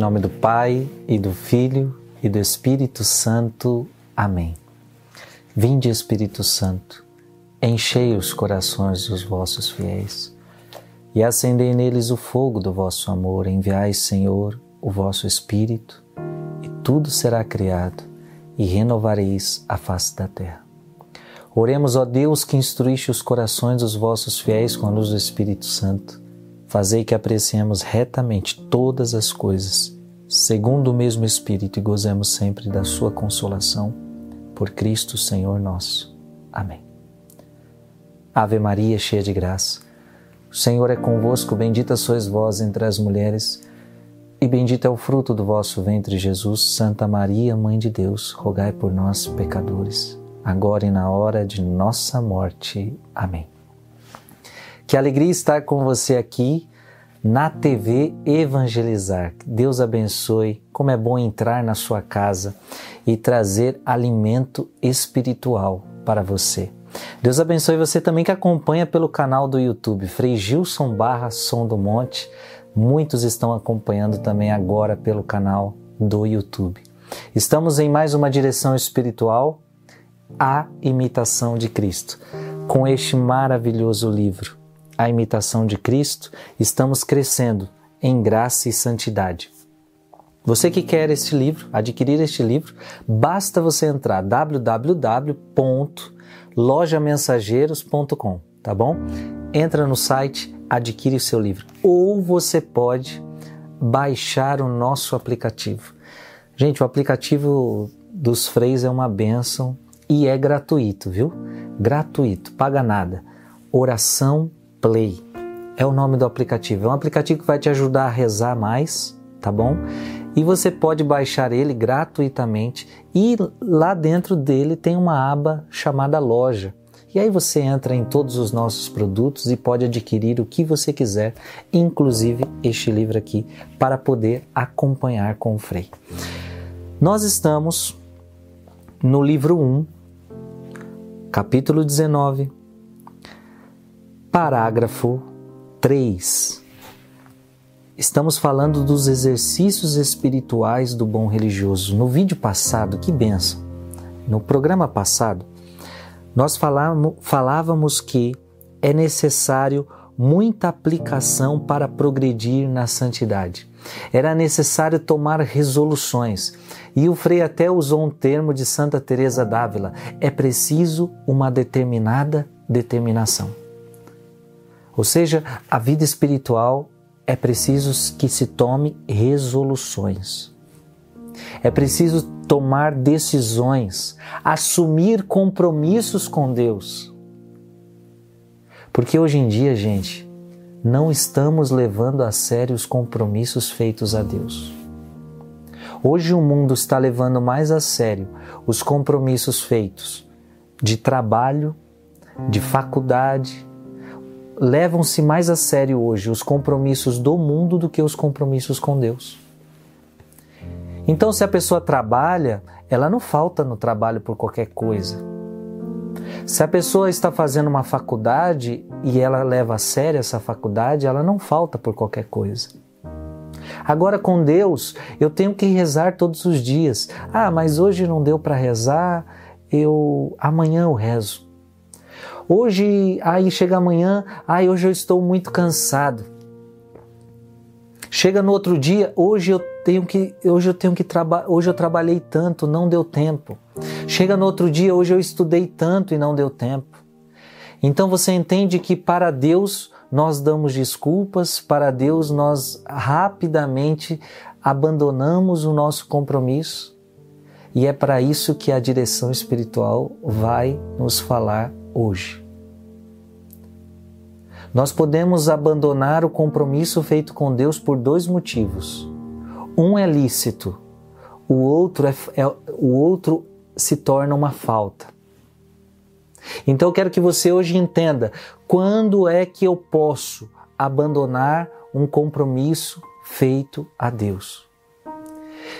Nome do Pai e do Filho e do Espírito Santo. Amém. Vinde, Espírito Santo, enchei os corações dos vossos fiéis e acendei neles o fogo do vosso amor. Enviai, Senhor, o vosso Espírito, e tudo será criado, e renovareis a face da terra. Oremos, ó Deus, que instruíste os corações dos vossos fiéis com a luz do Espírito Santo Fazei que apreciemos retamente todas as coisas, segundo o mesmo Espírito, e gozemos sempre da Sua consolação. Por Cristo, Senhor nosso. Amém. Ave Maria, cheia de graça, o Senhor é convosco, bendita sois vós entre as mulheres, e bendito é o fruto do vosso ventre, Jesus. Santa Maria, Mãe de Deus, rogai por nós, pecadores, agora e na hora de nossa morte. Amém. Que alegria estar com você aqui na TV Evangelizar. Deus abençoe. Como é bom entrar na sua casa e trazer alimento espiritual para você. Deus abençoe você também que acompanha pelo canal do YouTube Frei Gilson Barra Som do Monte. Muitos estão acompanhando também agora pelo canal do YouTube. Estamos em mais uma direção espiritual, a imitação de Cristo, com este maravilhoso livro a imitação de Cristo, estamos crescendo em graça e santidade. Você que quer este livro, adquirir este livro, basta você entrar www.lojamensageiros.com, tá bom? Entra no site, adquire o seu livro. Ou você pode baixar o nosso aplicativo. Gente, o aplicativo dos freios é uma benção e é gratuito, viu? Gratuito, paga nada. Oração Play. É o nome do aplicativo. É um aplicativo que vai te ajudar a rezar mais, tá bom? E você pode baixar ele gratuitamente e lá dentro dele tem uma aba chamada Loja. E aí você entra em todos os nossos produtos e pode adquirir o que você quiser, inclusive este livro aqui, para poder acompanhar com o Frei. Nós estamos no livro 1, capítulo 19, Parágrafo 3. Estamos falando dos exercícios espirituais do bom religioso. No vídeo passado, que benção! No programa passado, nós falávamos que é necessário muita aplicação para progredir na santidade. Era necessário tomar resoluções. E o Frei até usou um termo de Santa Teresa d'Ávila: é preciso uma determinada determinação. Ou seja, a vida espiritual é preciso que se tome resoluções. É preciso tomar decisões, assumir compromissos com Deus. Porque hoje em dia, gente, não estamos levando a sério os compromissos feitos a Deus. Hoje o mundo está levando mais a sério os compromissos feitos de trabalho, de faculdade, levam-se mais a sério hoje os compromissos do mundo do que os compromissos com Deus. Então, se a pessoa trabalha, ela não falta no trabalho por qualquer coisa. Se a pessoa está fazendo uma faculdade e ela leva a sério essa faculdade, ela não falta por qualquer coisa. Agora com Deus, eu tenho que rezar todos os dias. Ah, mas hoje não deu para rezar, eu amanhã eu rezo. Hoje, aí chega amanhã, ai, hoje eu estou muito cansado. Chega no outro dia, hoje eu tenho que, hoje eu tenho que trabalhar, hoje eu trabalhei tanto, não deu tempo. Chega no outro dia, hoje eu estudei tanto e não deu tempo. Então você entende que para Deus nós damos desculpas, para Deus nós rapidamente abandonamos o nosso compromisso. E é para isso que a direção espiritual vai nos falar hoje. Nós podemos abandonar o compromisso feito com Deus por dois motivos. Um é lícito, o outro, é, é, o outro se torna uma falta. Então eu quero que você hoje entenda quando é que eu posso abandonar um compromisso feito a Deus.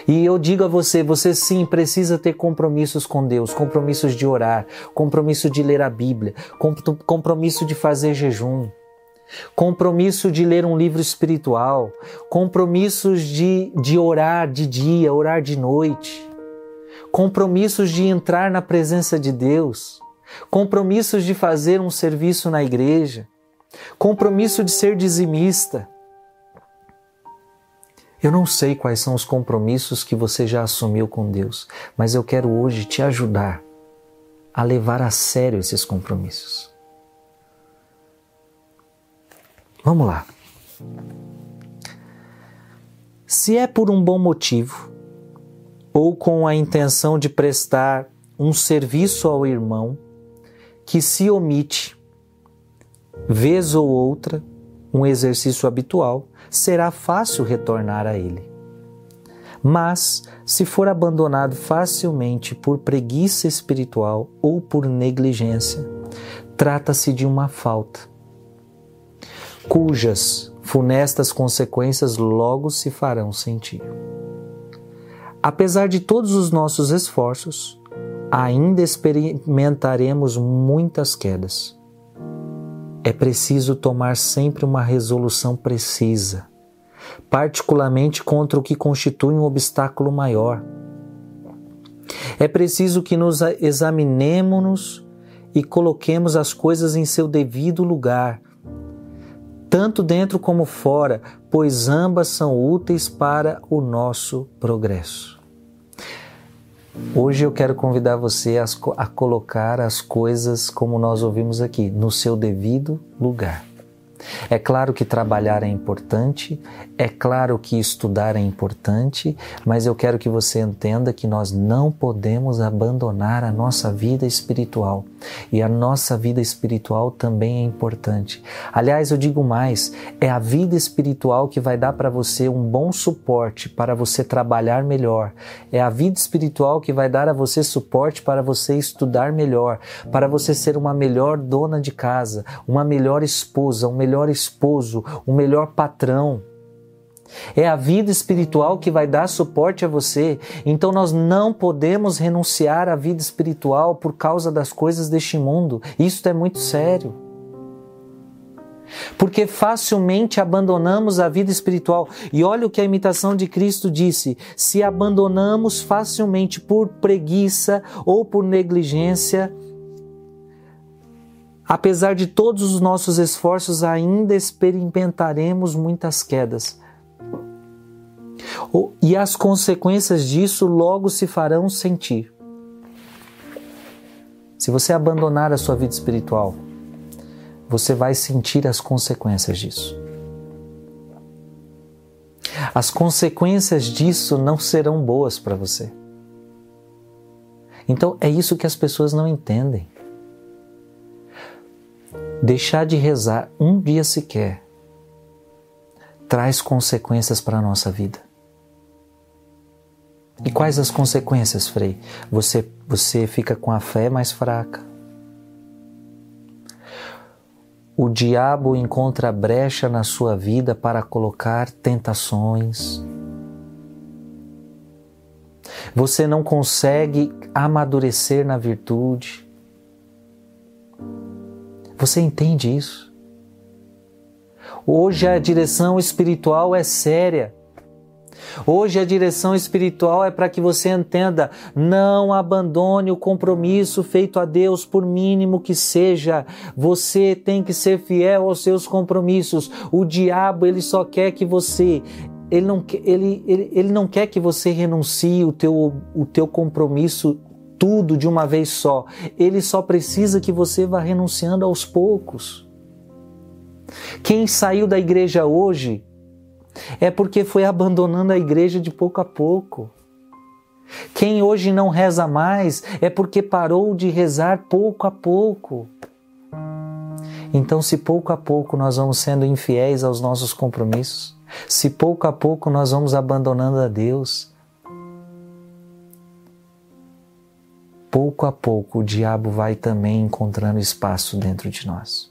E eu digo a você, você sim precisa ter compromissos com Deus, compromissos de orar, compromisso de ler a Bíblia, compromisso de fazer jejum. Compromisso de ler um livro espiritual, compromissos de, de orar de dia, orar de noite, compromissos de entrar na presença de Deus, compromissos de fazer um serviço na igreja, compromisso de ser dizimista. Eu não sei quais são os compromissos que você já assumiu com Deus, mas eu quero hoje te ajudar a levar a sério esses compromissos. Vamos lá. Se é por um bom motivo ou com a intenção de prestar um serviço ao irmão que se omite, vez ou outra, um exercício habitual, será fácil retornar a ele. Mas, se for abandonado facilmente por preguiça espiritual ou por negligência, trata-se de uma falta cujas funestas consequências logo se farão sentir. Apesar de todos os nossos esforços, ainda experimentaremos muitas quedas. É preciso tomar sempre uma resolução precisa, particularmente contra o que constitui um obstáculo maior. É preciso que nos examinemos e coloquemos as coisas em seu devido lugar tanto dentro como fora, pois ambas são úteis para o nosso progresso. Hoje eu quero convidar você a, a, colocar as coisas, como nós ouvimos aqui, no seu devido lugar. É claro que trabalhar é importante, é claro que estudar é importante, mas eu quero que você entenda que nós não podemos abandonar a nossa vida espiritual. E a nossa vida espiritual também é importante. Aliás, eu digo mais: é a vida espiritual que vai dar para você um bom suporte para você trabalhar melhor. É a vida espiritual que vai dar a você suporte para você estudar melhor, para você ser uma melhor dona de casa, uma melhor esposa, um melhor esposo, um melhor patrão. É a vida espiritual que vai dar suporte a você. Então nós não podemos renunciar à vida espiritual por causa das coisas deste mundo. Isso é muito sério. Porque facilmente abandonamos a vida espiritual. E olha o que a imitação de Cristo disse: se abandonamos facilmente por preguiça ou por negligência, apesar de todos os nossos esforços, ainda experimentaremos muitas quedas. E as consequências disso logo se farão sentir. Se você abandonar a sua vida espiritual, você vai sentir as consequências disso. As consequências disso não serão boas para você. Então é isso que as pessoas não entendem. Deixar de rezar um dia sequer traz consequências para a nossa vida. E quais as consequências, Frei? Você, você fica com a fé mais fraca. O diabo encontra brecha na sua vida para colocar tentações. Você não consegue amadurecer na virtude. Você entende isso? Hoje a direção espiritual é séria. Hoje a direção espiritual é para que você entenda: não abandone o compromisso feito a Deus, por mínimo que seja. Você tem que ser fiel aos seus compromissos. O diabo, ele só quer que você ele não, ele, ele, ele não quer que você renuncie o teu, o teu compromisso tudo de uma vez só. Ele só precisa que você vá renunciando aos poucos. Quem saiu da igreja hoje é porque foi abandonando a igreja de pouco a pouco. Quem hoje não reza mais é porque parou de rezar pouco a pouco. Então, se pouco a pouco nós vamos sendo infiéis aos nossos compromissos, se pouco a pouco nós vamos abandonando a Deus, pouco a pouco o diabo vai também encontrando espaço dentro de nós.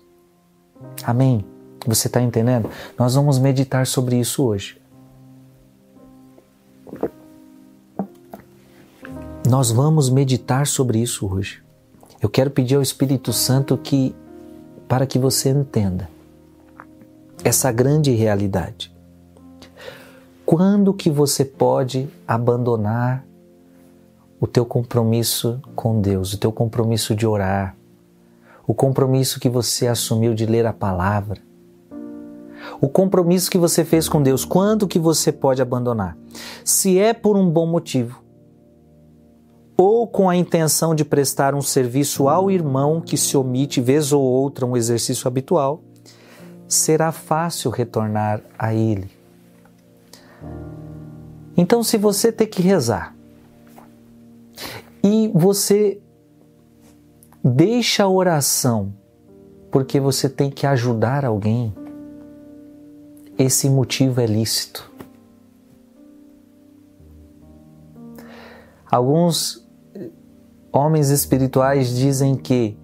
Amém? Você está entendendo? Nós vamos meditar sobre isso hoje. Nós vamos meditar sobre isso hoje. Eu quero pedir ao Espírito Santo que para que você entenda essa grande realidade. Quando que você pode abandonar o teu compromisso com Deus, o teu compromisso de orar, o compromisso que você assumiu de ler a palavra, o compromisso que você fez com Deus, quando que você pode abandonar? Se é por um bom motivo, ou com a intenção de prestar um serviço ao irmão que se omite vez ou outra um exercício habitual, será fácil retornar a ele. Então, se você ter que rezar e você deixa a oração porque você tem que ajudar alguém, esse motivo é lícito. Alguns homens espirituais dizem que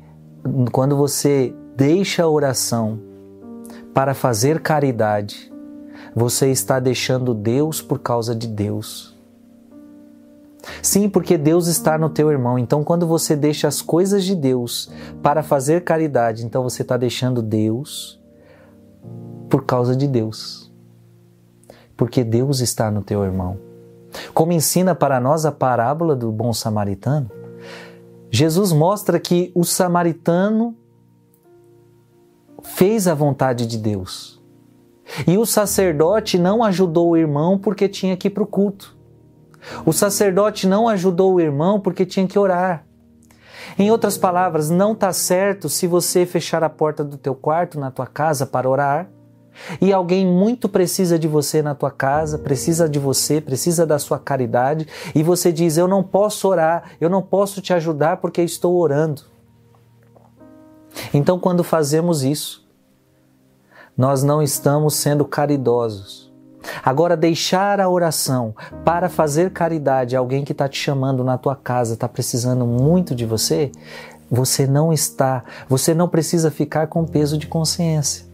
quando você deixa a oração para fazer caridade, você está deixando Deus por causa de Deus. Sim, porque Deus está no teu irmão. Então, quando você deixa as coisas de Deus para fazer caridade, então você está deixando Deus por causa de Deus. Porque Deus está no teu irmão. Como ensina para nós a parábola do bom samaritano, Jesus mostra que o samaritano fez a vontade de Deus. E o sacerdote não ajudou o irmão porque tinha que ir para o culto. O sacerdote não ajudou o irmão porque tinha que orar. Em outras palavras, não está certo se você fechar a porta do teu quarto na tua casa para orar e alguém muito precisa de você na tua casa, precisa de você, precisa da sua caridade, e você diz: Eu não posso orar, eu não posso te ajudar porque estou orando. Então, quando fazemos isso, nós não estamos sendo caridosos. Agora, deixar a oração para fazer caridade a alguém que está te chamando na tua casa, está precisando muito de você, você não está, você não precisa ficar com peso de consciência.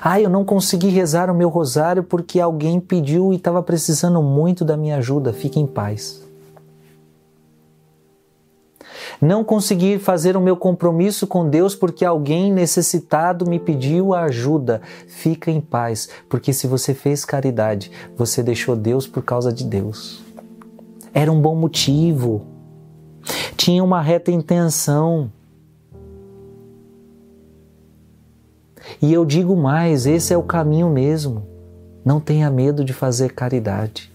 Ah, eu não consegui rezar o meu rosário porque alguém pediu e estava precisando muito da minha ajuda. Fique em paz. Não consegui fazer o meu compromisso com Deus porque alguém necessitado me pediu a ajuda. Fica em paz, porque se você fez caridade, você deixou Deus por causa de Deus. Era um bom motivo. Tinha uma reta intenção. E eu digo mais: esse é o caminho mesmo. Não tenha medo de fazer caridade.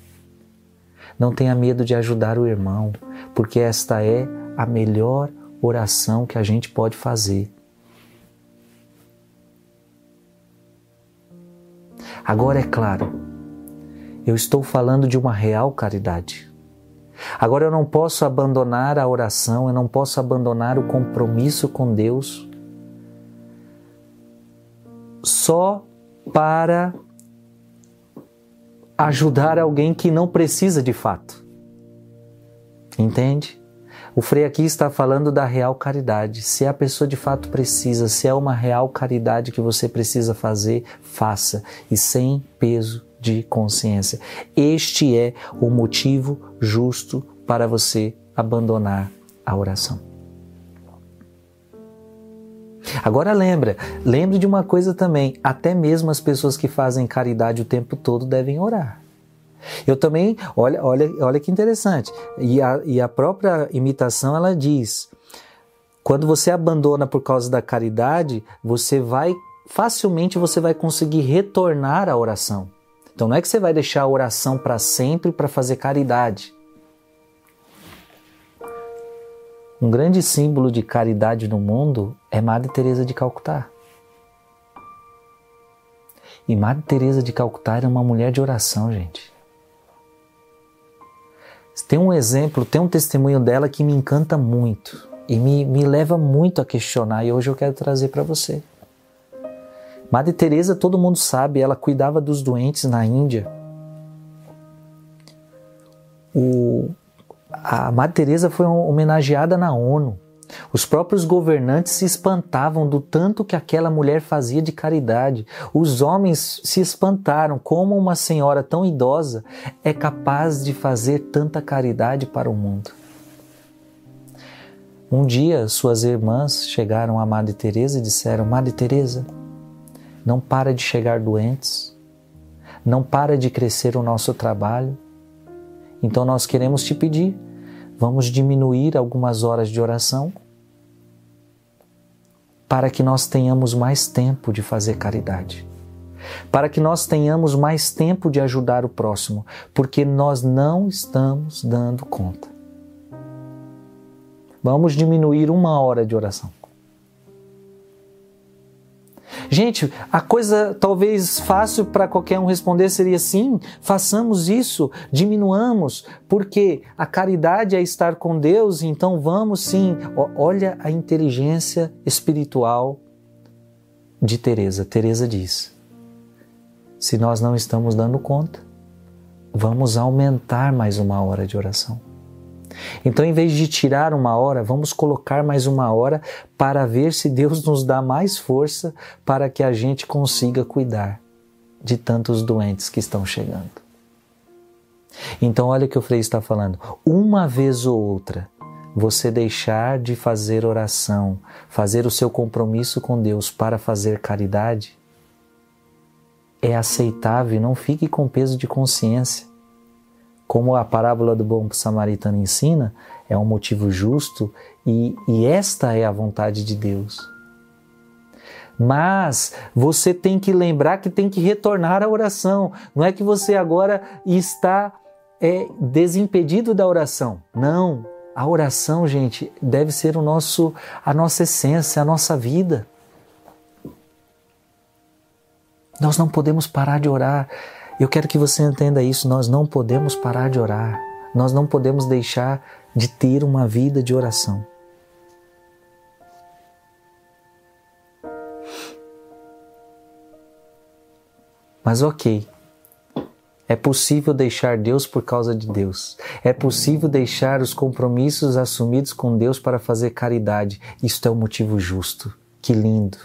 Não tenha medo de ajudar o irmão, porque esta é a melhor oração que a gente pode fazer. Agora é claro, eu estou falando de uma real caridade. Agora eu não posso abandonar a oração, eu não posso abandonar o compromisso com Deus só para ajudar alguém que não precisa de fato. Entende? O Frei aqui está falando da real caridade. Se a pessoa de fato precisa, se é uma real caridade que você precisa fazer, faça e sem peso de consciência. Este é o motivo justo para você abandonar a oração. Agora lembra, lembre de uma coisa também, até mesmo as pessoas que fazem caridade o tempo todo devem orar. Eu também, olha, olha, olha que interessante. E a, e a própria imitação ela diz: quando você abandona por causa da caridade, você vai facilmente você vai conseguir retornar à oração. Então não é que você vai deixar a oração para sempre para fazer caridade. Um grande símbolo de caridade no mundo é Madre Teresa de Calcutá. E Madre Teresa de Calcutá era uma mulher de oração, gente. Tem um exemplo, tem um testemunho dela que me encanta muito e me, me leva muito a questionar e hoje eu quero trazer para você. Madre Teresa, todo mundo sabe, ela cuidava dos doentes na Índia. O, a Madre Teresa foi homenageada na ONU. Os próprios governantes se espantavam do tanto que aquela mulher fazia de caridade. Os homens se espantaram como uma senhora tão idosa é capaz de fazer tanta caridade para o mundo. Um dia, suas irmãs chegaram a Madre Teresa e disseram: Madre Teresa, não para de chegar doentes, não para de crescer o nosso trabalho. Então nós queremos te pedir, vamos diminuir algumas horas de oração para que nós tenhamos mais tempo de fazer caridade, para que nós tenhamos mais tempo de ajudar o próximo, porque nós não estamos dando conta. Vamos diminuir uma hora de oração. Gente, a coisa talvez fácil para qualquer um responder seria sim, façamos isso, diminuamos, porque a caridade é estar com Deus, então vamos sim. Olha a inteligência espiritual de Teresa. Teresa diz: se nós não estamos dando conta, vamos aumentar mais uma hora de oração. Então, em vez de tirar uma hora, vamos colocar mais uma hora para ver se Deus nos dá mais força para que a gente consiga cuidar de tantos doentes que estão chegando. Então, olha o que o Frei está falando. Uma vez ou outra, você deixar de fazer oração, fazer o seu compromisso com Deus para fazer caridade, é aceitável, não fique com peso de consciência como a parábola do bom samaritano ensina, é um motivo justo e, e esta é a vontade de Deus. Mas você tem que lembrar que tem que retornar à oração. Não é que você agora está é, desimpedido da oração. Não. A oração, gente, deve ser o nosso, a nossa essência, a nossa vida. Nós não podemos parar de orar. Eu quero que você entenda isso. Nós não podemos parar de orar. Nós não podemos deixar de ter uma vida de oração. Mas ok, é possível deixar Deus por causa de Deus. É possível deixar os compromissos assumidos com Deus para fazer caridade. Isto é um motivo justo. Que lindo.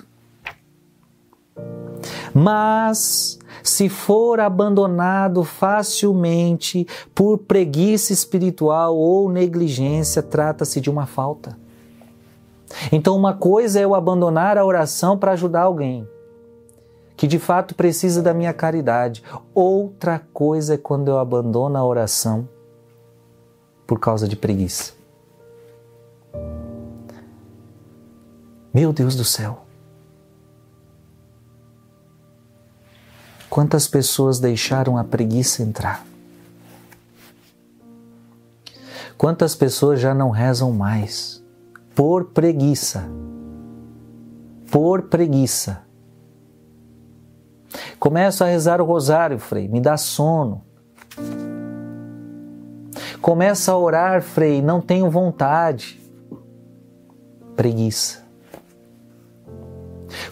Mas se for abandonado facilmente por preguiça espiritual ou negligência, trata-se de uma falta. Então, uma coisa é eu abandonar a oração para ajudar alguém que de fato precisa da minha caridade. Outra coisa é quando eu abandono a oração por causa de preguiça. Meu Deus do céu. Quantas pessoas deixaram a preguiça entrar? Quantas pessoas já não rezam mais por preguiça? Por preguiça. Começo a rezar o rosário, Frei, me dá sono. Começa a orar, Frei, não tenho vontade. Preguiça.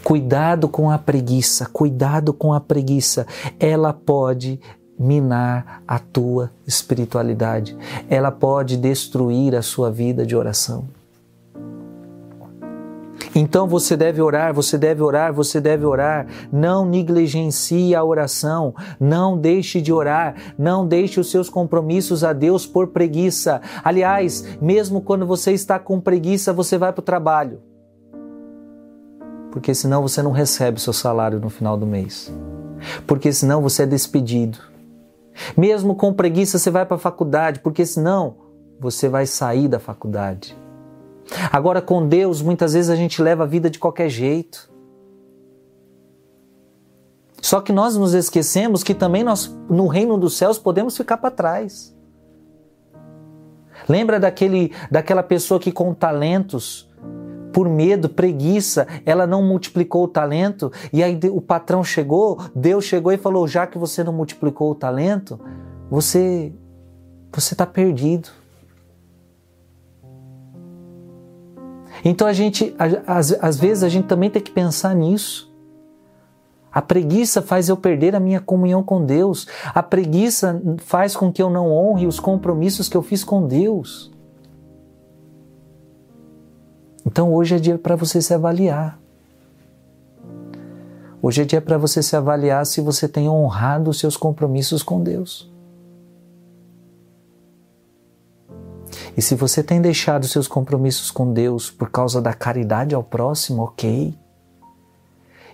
Cuidado com a preguiça, cuidado com a preguiça. Ela pode minar a tua espiritualidade, ela pode destruir a sua vida de oração. Então você deve orar, você deve orar, você deve orar. Não negligencie a oração, não deixe de orar, não deixe os seus compromissos a Deus por preguiça. Aliás, mesmo quando você está com preguiça, você vai para o trabalho porque senão você não recebe seu salário no final do mês. Porque senão você é despedido. Mesmo com preguiça você vai para a faculdade, porque senão você vai sair da faculdade. Agora com Deus, muitas vezes a gente leva a vida de qualquer jeito. Só que nós nos esquecemos que também nós no reino dos céus podemos ficar para trás. Lembra daquele daquela pessoa que com talentos por medo, preguiça, ela não multiplicou o talento, e aí o patrão chegou, Deus chegou e falou: já que você não multiplicou o talento, você você está perdido. Então a gente, às, vezes a gente também tem que pensar nisso. A preguiça faz eu perder a minha comunhão com Deus. A preguiça faz com que eu não honre os compromissos que eu fiz com Deus. Então hoje é dia para você se avaliar. Hoje é dia para você se avaliar se você tem honrado os seus compromissos com Deus. E se você tem deixado seus compromissos com Deus por causa da caridade ao próximo, ok.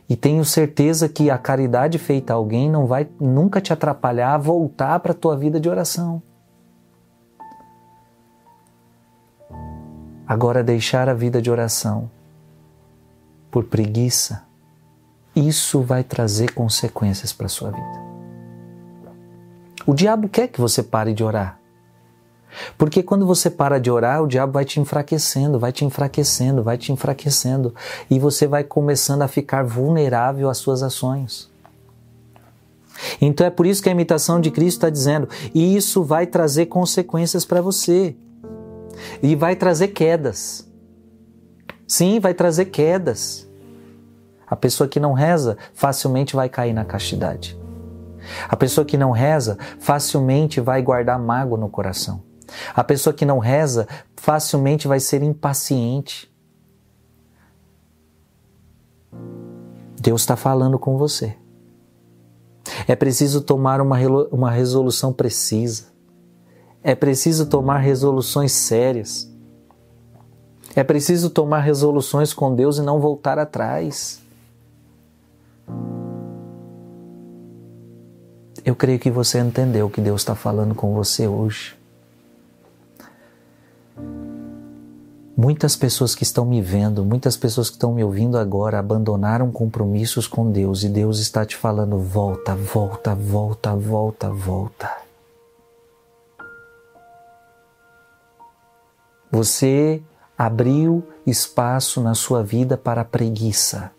E tenho certeza que a caridade feita a alguém não vai nunca te atrapalhar a voltar para a tua vida de oração. Agora, deixar a vida de oração por preguiça, isso vai trazer consequências para a sua vida. O diabo quer que você pare de orar. Porque quando você para de orar, o diabo vai te enfraquecendo, vai te enfraquecendo, vai te enfraquecendo. E você vai começando a ficar vulnerável às suas ações. Então é por isso que a imitação de Cristo está dizendo: e isso vai trazer consequências para você. E vai trazer quedas. Sim, vai trazer quedas. A pessoa que não reza facilmente vai cair na castidade. A pessoa que não reza facilmente vai guardar mágoa no coração. A pessoa que não reza facilmente vai ser impaciente. Deus está falando com você. É preciso tomar uma, uma resolução precisa. É preciso tomar resoluções sérias. É preciso tomar resoluções com Deus e não voltar atrás. Eu creio que você entendeu o que Deus está falando com você hoje. Muitas pessoas que estão me vendo, muitas pessoas que estão me ouvindo agora abandonaram compromissos com Deus e Deus está te falando: volta, volta, volta, volta, volta. Você abriu espaço na sua vida para a preguiça.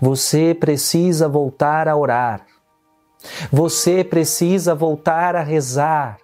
Você precisa voltar a orar. Você precisa voltar a rezar.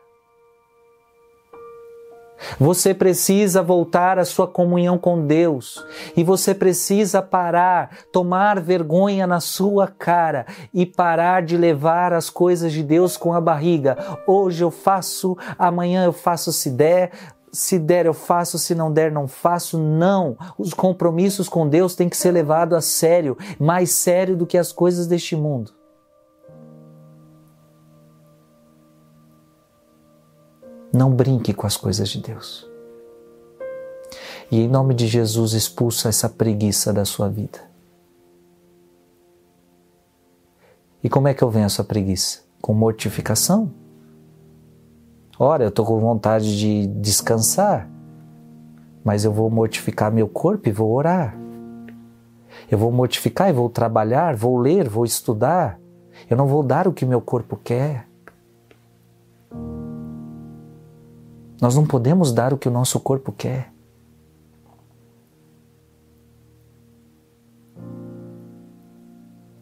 Você precisa voltar à sua comunhão com Deus e você precisa parar, tomar vergonha na sua cara e parar de levar as coisas de Deus com a barriga. Hoje eu faço, amanhã eu faço se der, se der eu faço, se não der não faço. Não, os compromissos com Deus têm que ser levados a sério, mais sério do que as coisas deste mundo. Não brinque com as coisas de Deus. E em nome de Jesus, expulsa essa preguiça da sua vida. E como é que eu venço a preguiça? Com mortificação? Ora, eu estou com vontade de descansar, mas eu vou mortificar meu corpo e vou orar. Eu vou mortificar e vou trabalhar, vou ler, vou estudar. Eu não vou dar o que meu corpo quer. Nós não podemos dar o que o nosso corpo quer.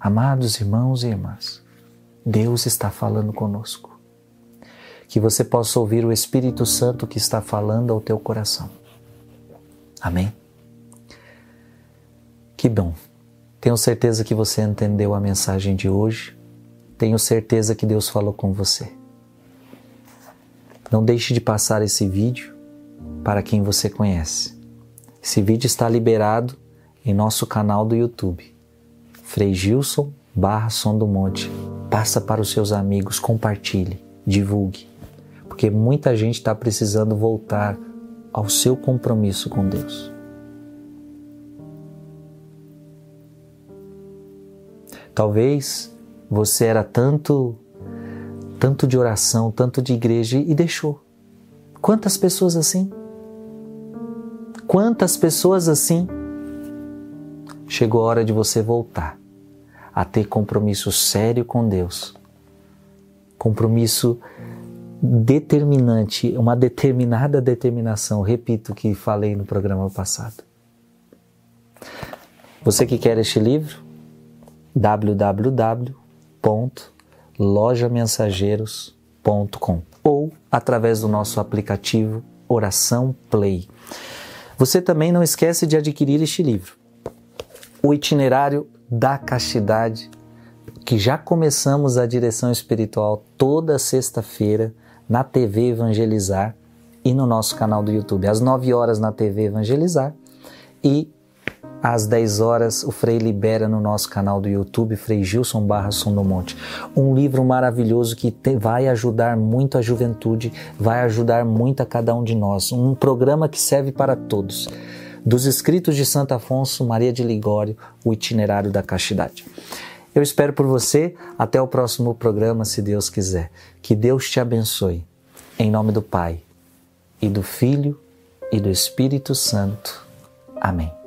Amados irmãos e irmãs, Deus está falando conosco. Que você possa ouvir o Espírito Santo que está falando ao teu coração. Amém? Que bom. Tenho certeza que você entendeu a mensagem de hoje. Tenho certeza que Deus falou com você. Não deixe de passar esse vídeo para quem você conhece. Esse vídeo está liberado em nosso canal do YouTube. Frei Gilson barra Som do Monte. Passa para os seus amigos, compartilhe, divulgue. Porque muita gente está precisando voltar ao seu compromisso com Deus. Talvez você era tanto tanto de oração, tanto de igreja e deixou. Quantas pessoas assim? Quantas pessoas assim? Chegou a hora de você voltar a ter compromisso sério com Deus. Compromisso determinante, uma determinada determinação. Repito o que falei no programa passado. Você que quer este livro, www lojamensageiros.com ou através do nosso aplicativo Oração Play. Você também não esquece de adquirir este livro, O Itinerário da Castidade, que já começamos a direção espiritual toda sexta-feira na TV Evangelizar e no nosso canal do YouTube, às 9 horas na TV Evangelizar e às 10 horas, o Frei libera no nosso canal do YouTube, Frei Gilson Barra Som do Monte. Um livro maravilhoso que te, vai ajudar muito a juventude, vai ajudar muito a cada um de nós. Um programa que serve para todos. dos escritos de Santo Afonso Maria de Ligório, o itinerário da castidade. Eu espero por você. Até o próximo programa, se Deus quiser. Que Deus te abençoe. Em nome do Pai, e do Filho, e do Espírito Santo. Amém.